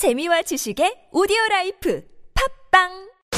재미와 지식의 오디오 라이프 팟빵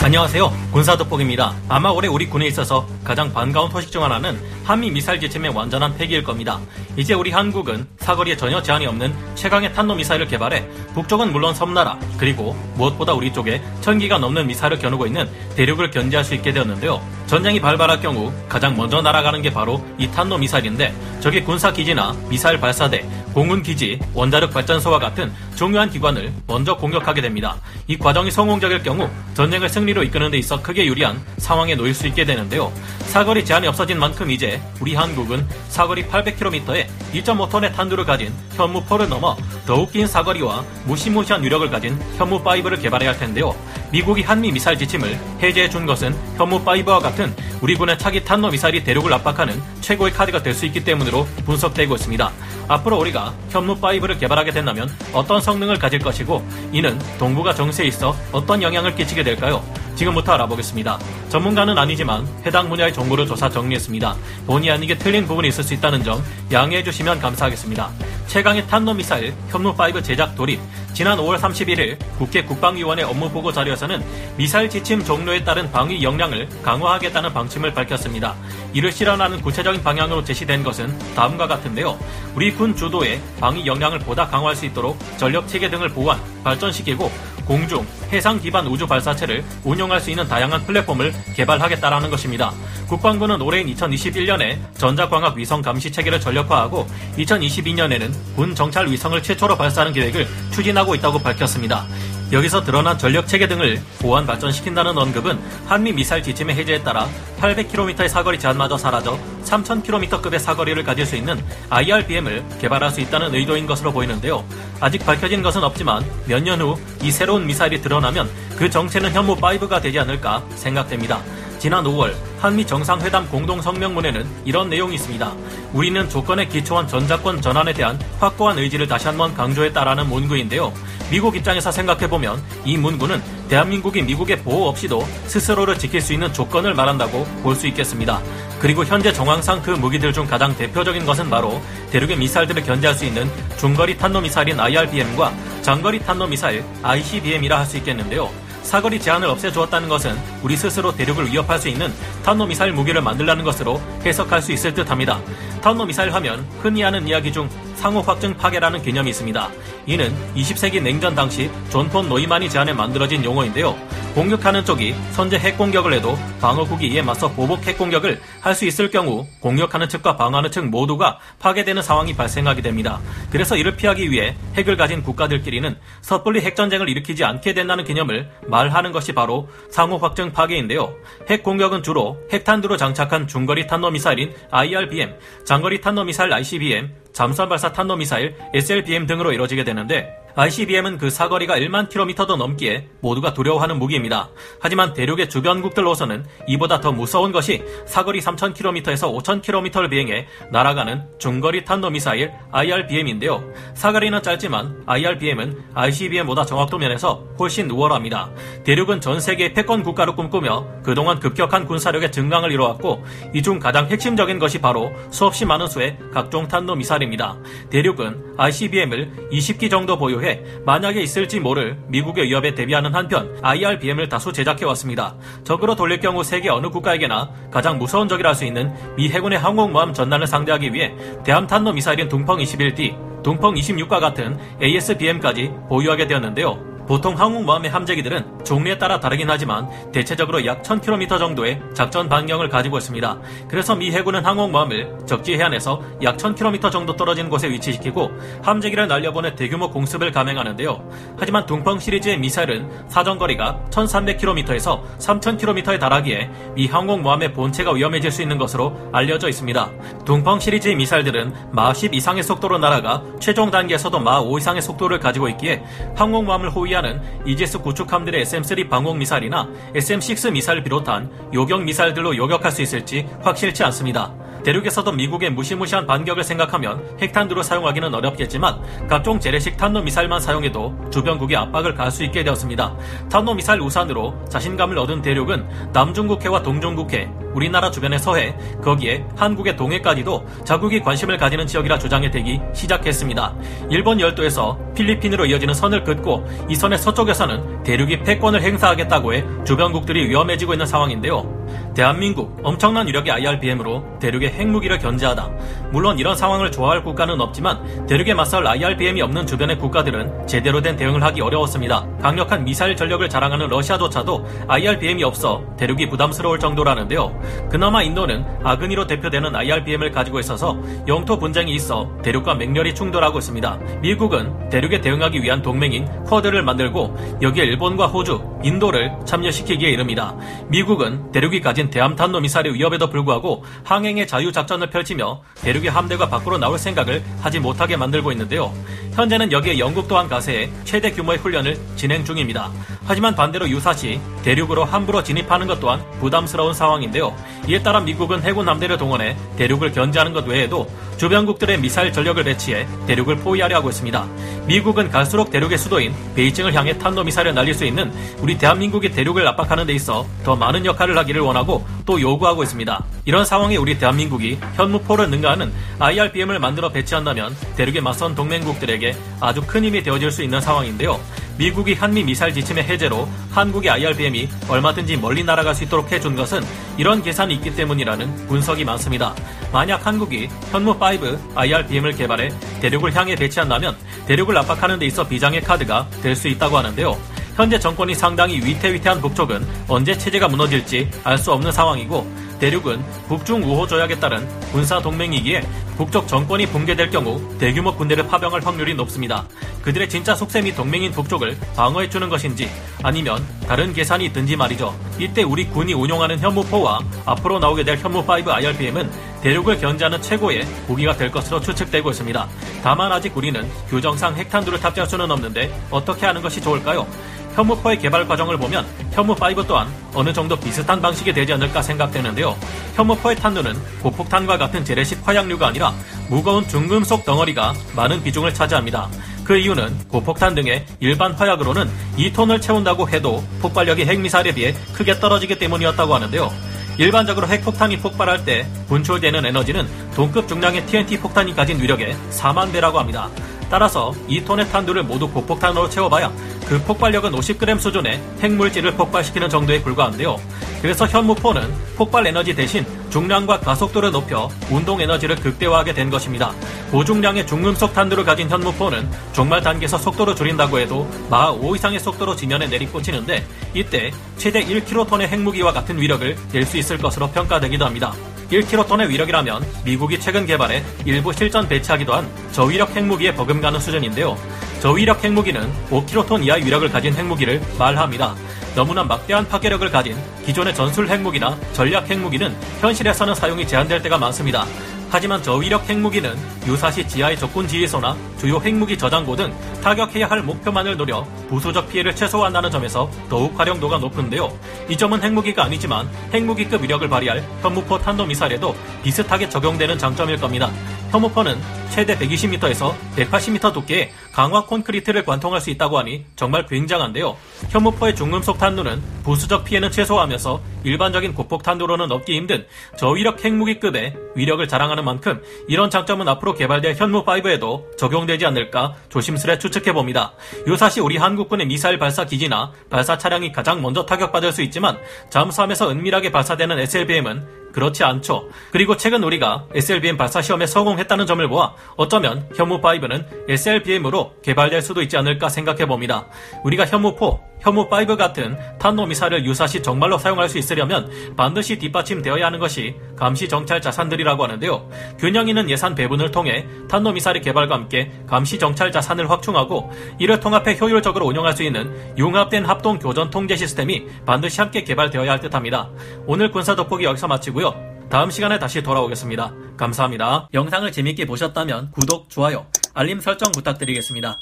안녕하세요. 군사돋보기입니다. 아마 올해 우리 군에 있어서 가장 반가운 소식 중 하나는 한미 미사일 지침의 완전한 폐기일 겁니다. 이제 우리 한국은 사거리에 전혀 제한이 없는 최강의 탄도 미사일을 개발해 북쪽은 물론 섬나라 그리고 무엇보다 우리 쪽에 천기가 넘는 미사일을 겨누고 있는 대륙을 견제할 수 있게 되었는데요. 전쟁이 발발할 경우 가장 먼저 날아가는 게 바로 이 탄도 미사일인데 적의 군사 기지나 미사일 발사대, 공군 기지, 원자력 발전소와 같은 중요한 기관을 먼저 공격하게 됩니다. 이 과정이 성공적일 경우 전쟁을 승리로 이끄는 데 있어 크게 유리한 상황에 놓일 수 있게 되는데요. 사거리 제한이 없어진 만큼 이제 우리 한국은 사거리 800km에 2.5톤의 탄두를 가진 현무4를 넘어 더욱 긴 사거리와 무시무시한 유력을 가진 현무5를 개발해야 할 텐데요. 미국이 한미 미사일 지침을 해제해 준 것은 현무5와 같은 우리 군의 차기 탄도 미사일이 대륙을 압박하는 최고의 카드가 될 수 있기 때문으로 분석되고 있습니다. 앞으로 우리가 현무5를 개발하게 된다면 어떤 성능을 가질 것이고 이는 동북아 정세에 있어 어떤 영향을 끼치게 될까요? 지금부터 알아보겠습니다. 전문가는 아니지만 해당 분야의 정보를 조사 정리했습니다. 본의 아니게 틀린 부분이 있을 수 있다는 점 양해해 주시면 감사하겠습니다. 최강의 탄도미사일 현무5 제작 돌입 지난 5월 31일 국회 국방위원회 업무보고 자료에서는 미사일 지침 종료에 따른 방위 역량을 강화하겠다는 방침을 밝혔습니다. 이를 실현하는 구체적인 방향으로 제시된 것은 다음과 같은데요. 우리 군 주도의 방위 역량을 보다 강화할 수 있도록 전력 체계 등을 보완, 발전시키고 공중, 해상 기반 우주 발사체를 운용할 수 있는 다양한 플랫폼을 개발하겠다라는 것입니다. 국방부는 올해인 2021년에 전자광학 위성 감시 체계를 전력화하고 2022년에는 군 정찰 위성을 최초로 발사하는 계획을 추진하고 있다고 밝혔습니다. 여기서 드러난 전력 체계 등을 보완 발전시킨다는 언급은 한미 미사일 지침의 해제에 따라 800km의 사거리 제한마저 사라져 3000km급의 사거리를 가질 수 있는 IRBM을 개발할 수 있다는 의도인 것으로 보이는데요. 아직 밝혀진 것은 없지만 몇 년 후 이 새로운 미사일이 드러나면 그 정체는 현무 5가 되지 않을까 생각됩니다. 지난 5월 한미 정상회담 공동 성명문에는 이런 내용이 있습니다. 우리는 조건에 기초한 전자권 전환에 대한 확고한 의지를 다시 한번 강조했다라는 문구인데요. 미국 입장에서 생각해보면 이 문구는 대한민국이 미국의 보호 없이도 스스로를 지킬 수 있는 조건을 말한다고 볼 수 있겠습니다. 그리고 현재 정황상 그 무기들 중 가장 대표적인 것은 바로 대륙의 미사일들을 견제할 수 있는 중거리 탄도미사일인 IRBM과 장거리 탄도미사일 ICBM이라 할 수 있겠는데요. 사거리 제한을 없애주었다는 것은 우리 스스로 대륙을 위협할 수 있는 탄도미사일 무기를 만들라는 것으로 해석할 수 있을 듯 합니다. 탄도미사일 하면 흔히 하는 이야기 중 상호 확증 파괴라는 개념이 있습니다. 이는 20세기 냉전 당시 존폰 노이만이 제안해 만들어진 용어인데요. 공격하는 쪽이 선제 핵공격을 해도 방어국이 이에 맞서 보복 핵공격을 할 수 있을 경우 공격하는 측과 방어하는 측 모두가 파괴되는 상황이 발생하게 됩니다. 그래서 이를 피하기 위해 핵을 가진 국가들끼리는 섣불리 핵전쟁을 일으키지 않게 된다는 개념을 말하는 것이 바로 상호 확증 파괴인데요. 핵 공격은 주로 핵탄두로 장착한 중거리 탄도미사일인 IRBM, 장거리 탄도미사일 ICBM, 잠수함 발사 탄도미사일 SLBM 등으로 이루어지게 되는데 ICBM은 그 사거리가 1만 킬로미터도 넘기에 모두가 두려워하는 무기입니다. 하지만 대륙의 주변국들로서는 이보다 더 무서운 것이 사거리 3,000km에서 5,000km를 비행해 날아가는 중거리 탄도미사일 IRBM인데요. 사거리는 짧지만 IRBM은 ICBM보다 정확도 면에서 훨씬 우월합니다. 대륙은 전 세계의 패권 국가로 꿈꾸며 그동안 급격한 군사력의 증강을 이뤄왔고 이 중 가장 핵심적인 것이 바로 수없이 많은 수의 각종 탄도미사일입니다. 대륙은 ICBM을 20기 정도 보유 해 만약에 있을지 모를 미국의 위협에 대비하는 한편 IRBM을 다수 제작해왔습니다. 적으로 돌릴 경우 세계 어느 국가에게나 가장 무서운 적이라 할 수 있는 미 해군의 항공모함 전단을 상대하기 위해 대함탄도 미사일인 둥펑 21D, 둥펑 26과 같은 ASBM까지 보유하게 되었는데요. 보통 항공 모함의 함재기들은 종류에 따라 다르긴 하지만 대체적으로 약 1000km 정도의 작전 반경을 가지고 있습니다. 그래서 미 해군은 항공 모함을 적지 해안에서 약 1000km 정도 떨어진 곳에 위치시키고 함재기를 날려보내 대규모 공습을 감행하는데요. 하지만 둥펑 시리즈의 미사일은 사정거리가 1300km에서 3000km에 달하기에 미 항공 모함의 본체가 위험해질 수 있는 것으로 알려져 있습니다. 둥펑 시리즈의 미사일들은 마 10 이상의 속도로 날아가 최종 단계에서도 마 5 이상의 속도를 가지고 있기에 항공 모함을 호위 소비하는 이지스 구축함들의 SM-3 방공 미사일이나 SM-6 미사일을 비롯한 요격 미사일들로 요격할 수 있을지 확실치 않습니다. 대륙에서도 미국의 무시무시한 반격을 생각하면 핵탄두를 사용하기는 어렵겠지만 각종 재래식 탄도미사일만 사용해도 주변국의 압박을 가할 수 있게 되었습니다. 탄도미사일 우산으로 자신감을 얻은 대륙은 남중국해와 동중국해, 우리나라 주변의 서해, 거기에 한국의 동해까지도 자국이 관심을 가지는 지역이라 주장해 대기 시작했습니다. 일본 열도에서 필리핀으로 이어지는 선을 긋고 이 선의 서쪽에서는 대륙이 패권을 행사하겠다고 해 주변국들이 위험해지고 있는 상황인데요. 대한민국 엄청난 위력의 IRBM으로 대륙의 핵무기를 견제하다. 물론 이런 상황을 좋아할 국가는 없지만 대륙에 맞설 IRBM이 없는 주변의 국가들은 제대로 된 대응을 하기 어려웠습니다. 강력한 미사일 전력을 자랑하는 러시아조차도 IRBM이 없어 대륙이 부담스러울 정도라는데요. 그나마 인도는 아그니로 대표되는 IRBM을 가지고 있어서 영토 분쟁이 있어 대륙과 맹렬히 충돌하고 있습니다. 미국은 대륙에 대응하기 위한 동맹인 쿼드를 만들고 여기에 일본과 호주, 인도를 참여시키기에 이릅니다. 미국은 대륙이 가진 대함탄도 미사일의 위협에도 불구하고 항행의 자유작전을 펼치며 대륙의 함대가 밖으로 나올 생각을 하지 못하게 만들고 있는데요. 현재는 여기에 영국 또한 가세해 최대 규모의 훈련을 진행 중입니다. 하지만 반대로 유사시 대륙으로 함부로 진입하는 것 또한 부담스러운 상황인데요. 이에 따라 미국은 해군 함대를 동원해 대륙을 견제하는 것 외에도 주변국들의 미사일 전력을 배치해 대륙을 포위하려 하고 있습니다. 미국은 갈수록 대륙의 수도인 베이징을 향해 탄도미사일을 날릴 수 있는 우리 대한민국의 대륙을 압박하는 데 있어 더 많은 역할을 하기를 원하고 또 요구하고 있습니다. 이런 상황에 우리 대한민국이 현무포를 능가하는 IRBM을 만들어 배치한다면 대륙에 맞선 동맹국들에게 아주 큰 힘이 되어질 수 있는 상황인데요. 미국이 한미 미사일 지침의 해제로 한국의 IRBM이 얼마든지 멀리 날아갈 수 있도록 해준 것은 이런 계산이 있기 때문이라는 분석이 많습니다. 만약 한국이 현무5 IRBM을 개발해 대륙을 향해 배치한다면 대륙을 압박하는 데 있어 비장의 카드가 될 수 있다고 하는데요. 현재 정권이 상당히 위태위태한 북쪽은 언제 체제가 무너질지 알 수 없는 상황이고 대륙은 북중 우호 조약에 따른 군사 동맹이기에 북쪽 정권이 붕괴될 경우 대규모 군대를 파병할 확률이 높습니다. 그들의 진짜 속셈이 동맹인 북쪽을 방어해주는 것인지 아니면 다른 계산이 있든지 말이죠. 이때 우리 군이 운용하는 현무포와 앞으로 나오게 될 현무5 IRBM은 대륙을 견제하는 최고의 무기가 될 것으로 추측되고 있습니다. 다만 아직 우리는 규정상 핵탄두를 탑재할 수는 없는데 어떻게 하는 것이 좋을까요? 현무포의 개발 과정을 보면 현무5 또한 어느 정도 비슷한 방식이 되지 않을까 생각되는데요. 현무포의 탄두는 고폭탄과 같은 재래식 화약류가 아니라 무거운 중금속 덩어리가 많은 비중을 차지합니다. 그 이유는 고폭탄 등의 일반 화약으로는 2톤을 채운다고 해도 폭발력이 핵미사일에 비해 크게 떨어지기 때문이었다고 하는데요. 일반적으로 핵폭탄이 폭발할 때 분출되는 에너지는 동급 중량의 TNT 폭탄이 가진 위력의 4만 배라고 합니다. 따라서 2톤의 탄두를 모두 고폭탄으로 채워봐야 그 폭발력은 50g 수준의 핵물질을 폭발시키는 정도에 불과한데요. 그래서 현무포는 폭발 에너지 대신 중량과 가속도를 높여 운동 에너지를 극대화하게 된 것입니다. 고중량의 중금속 탄두를 가진 현무포는 종말 단계에서 속도를 줄인다고 해도 마하 5 이상의 속도로 지면에 내리꽂히는데 이때 최대 1kton의 핵무기와 같은 위력을 낼 수 있을 것으로 평가되기도 합니다. 1kton의 위력이라면 미국이 최근 개발해 일부 실전 배치하기도 한 저위력 핵무기에 버금가는 수준인데요. 저위력 핵무기는 5kton 이하의 위력을 가진 핵무기를 말합니다. 너무나 막대한 파괴력을 가진 기존의 전술 핵무기나 전략 핵무기는 현실에서는 사용이 제한될 때가 많습니다. 하지만 저위력 핵무기는 유사시 지하의 적군 지휘소나 주요 핵무기 저장고 등 타격해야 할 목표만을 노려 부수적 피해를 최소화한다는 점에서 더욱 활용도가 높은데요. 이 점은 핵무기가 아니지만 핵무기급 위력을 발휘할 현무포 탄도미사일에도 비슷하게 적용되는 장점일 겁니다. 현무포는 최대 120m에서 180m 두께의 강화 콘크리트를 관통할 수 있다고 하니 정말 굉장한데요. 현무포의 중금속 탄두는 부수적 피해는 최소화하면서 일반적인 고폭 탄두로는 얻기 힘든 저위력 핵무기급의 위력을 자랑하는 만큼 이런 장점은 앞으로 개발될 현무5에도 적용되지 않을까 조심스레 추측해 봅니다. 유사시 우리 한국군의 미사일 발사 기지나 발사 차량이 가장 먼저 타격받을 수 있지만 잠수함에서 은밀하게 발사되는 SLBM은 그렇지 않죠. 그리고 최근 우리가 SLBM 발사 시험에 성공했다는 점을 보아 어쩌면 현무5는 SLBM으로 개발될 수도 있지 않을까 생각해 봅니다. 우리가 현무4, 현무5 같은 탄도미사를 유사시 정말로 사용할 수 있으려면 반드시 뒷받침되어야 하는 것이 감시 정찰 자산들이라고 하는데요. 균형 있는 예산 배분을 통해 탄도미사일 개발과 함께 감시 정찰 자산을 확충하고 이를 통합해 효율적으로 운영할 수 있는 융합된 합동 교전 통제 시스템이 반드시 함께 개발되어야 할 듯합니다. 오늘 군사 돋보기 여기서 마치고요. 다음 시간에 다시 돌아오겠습니다. 감사합니다. 영상을 재밌게 보셨다면 구독, 좋아요, 알림 설정 부탁드리겠습니다.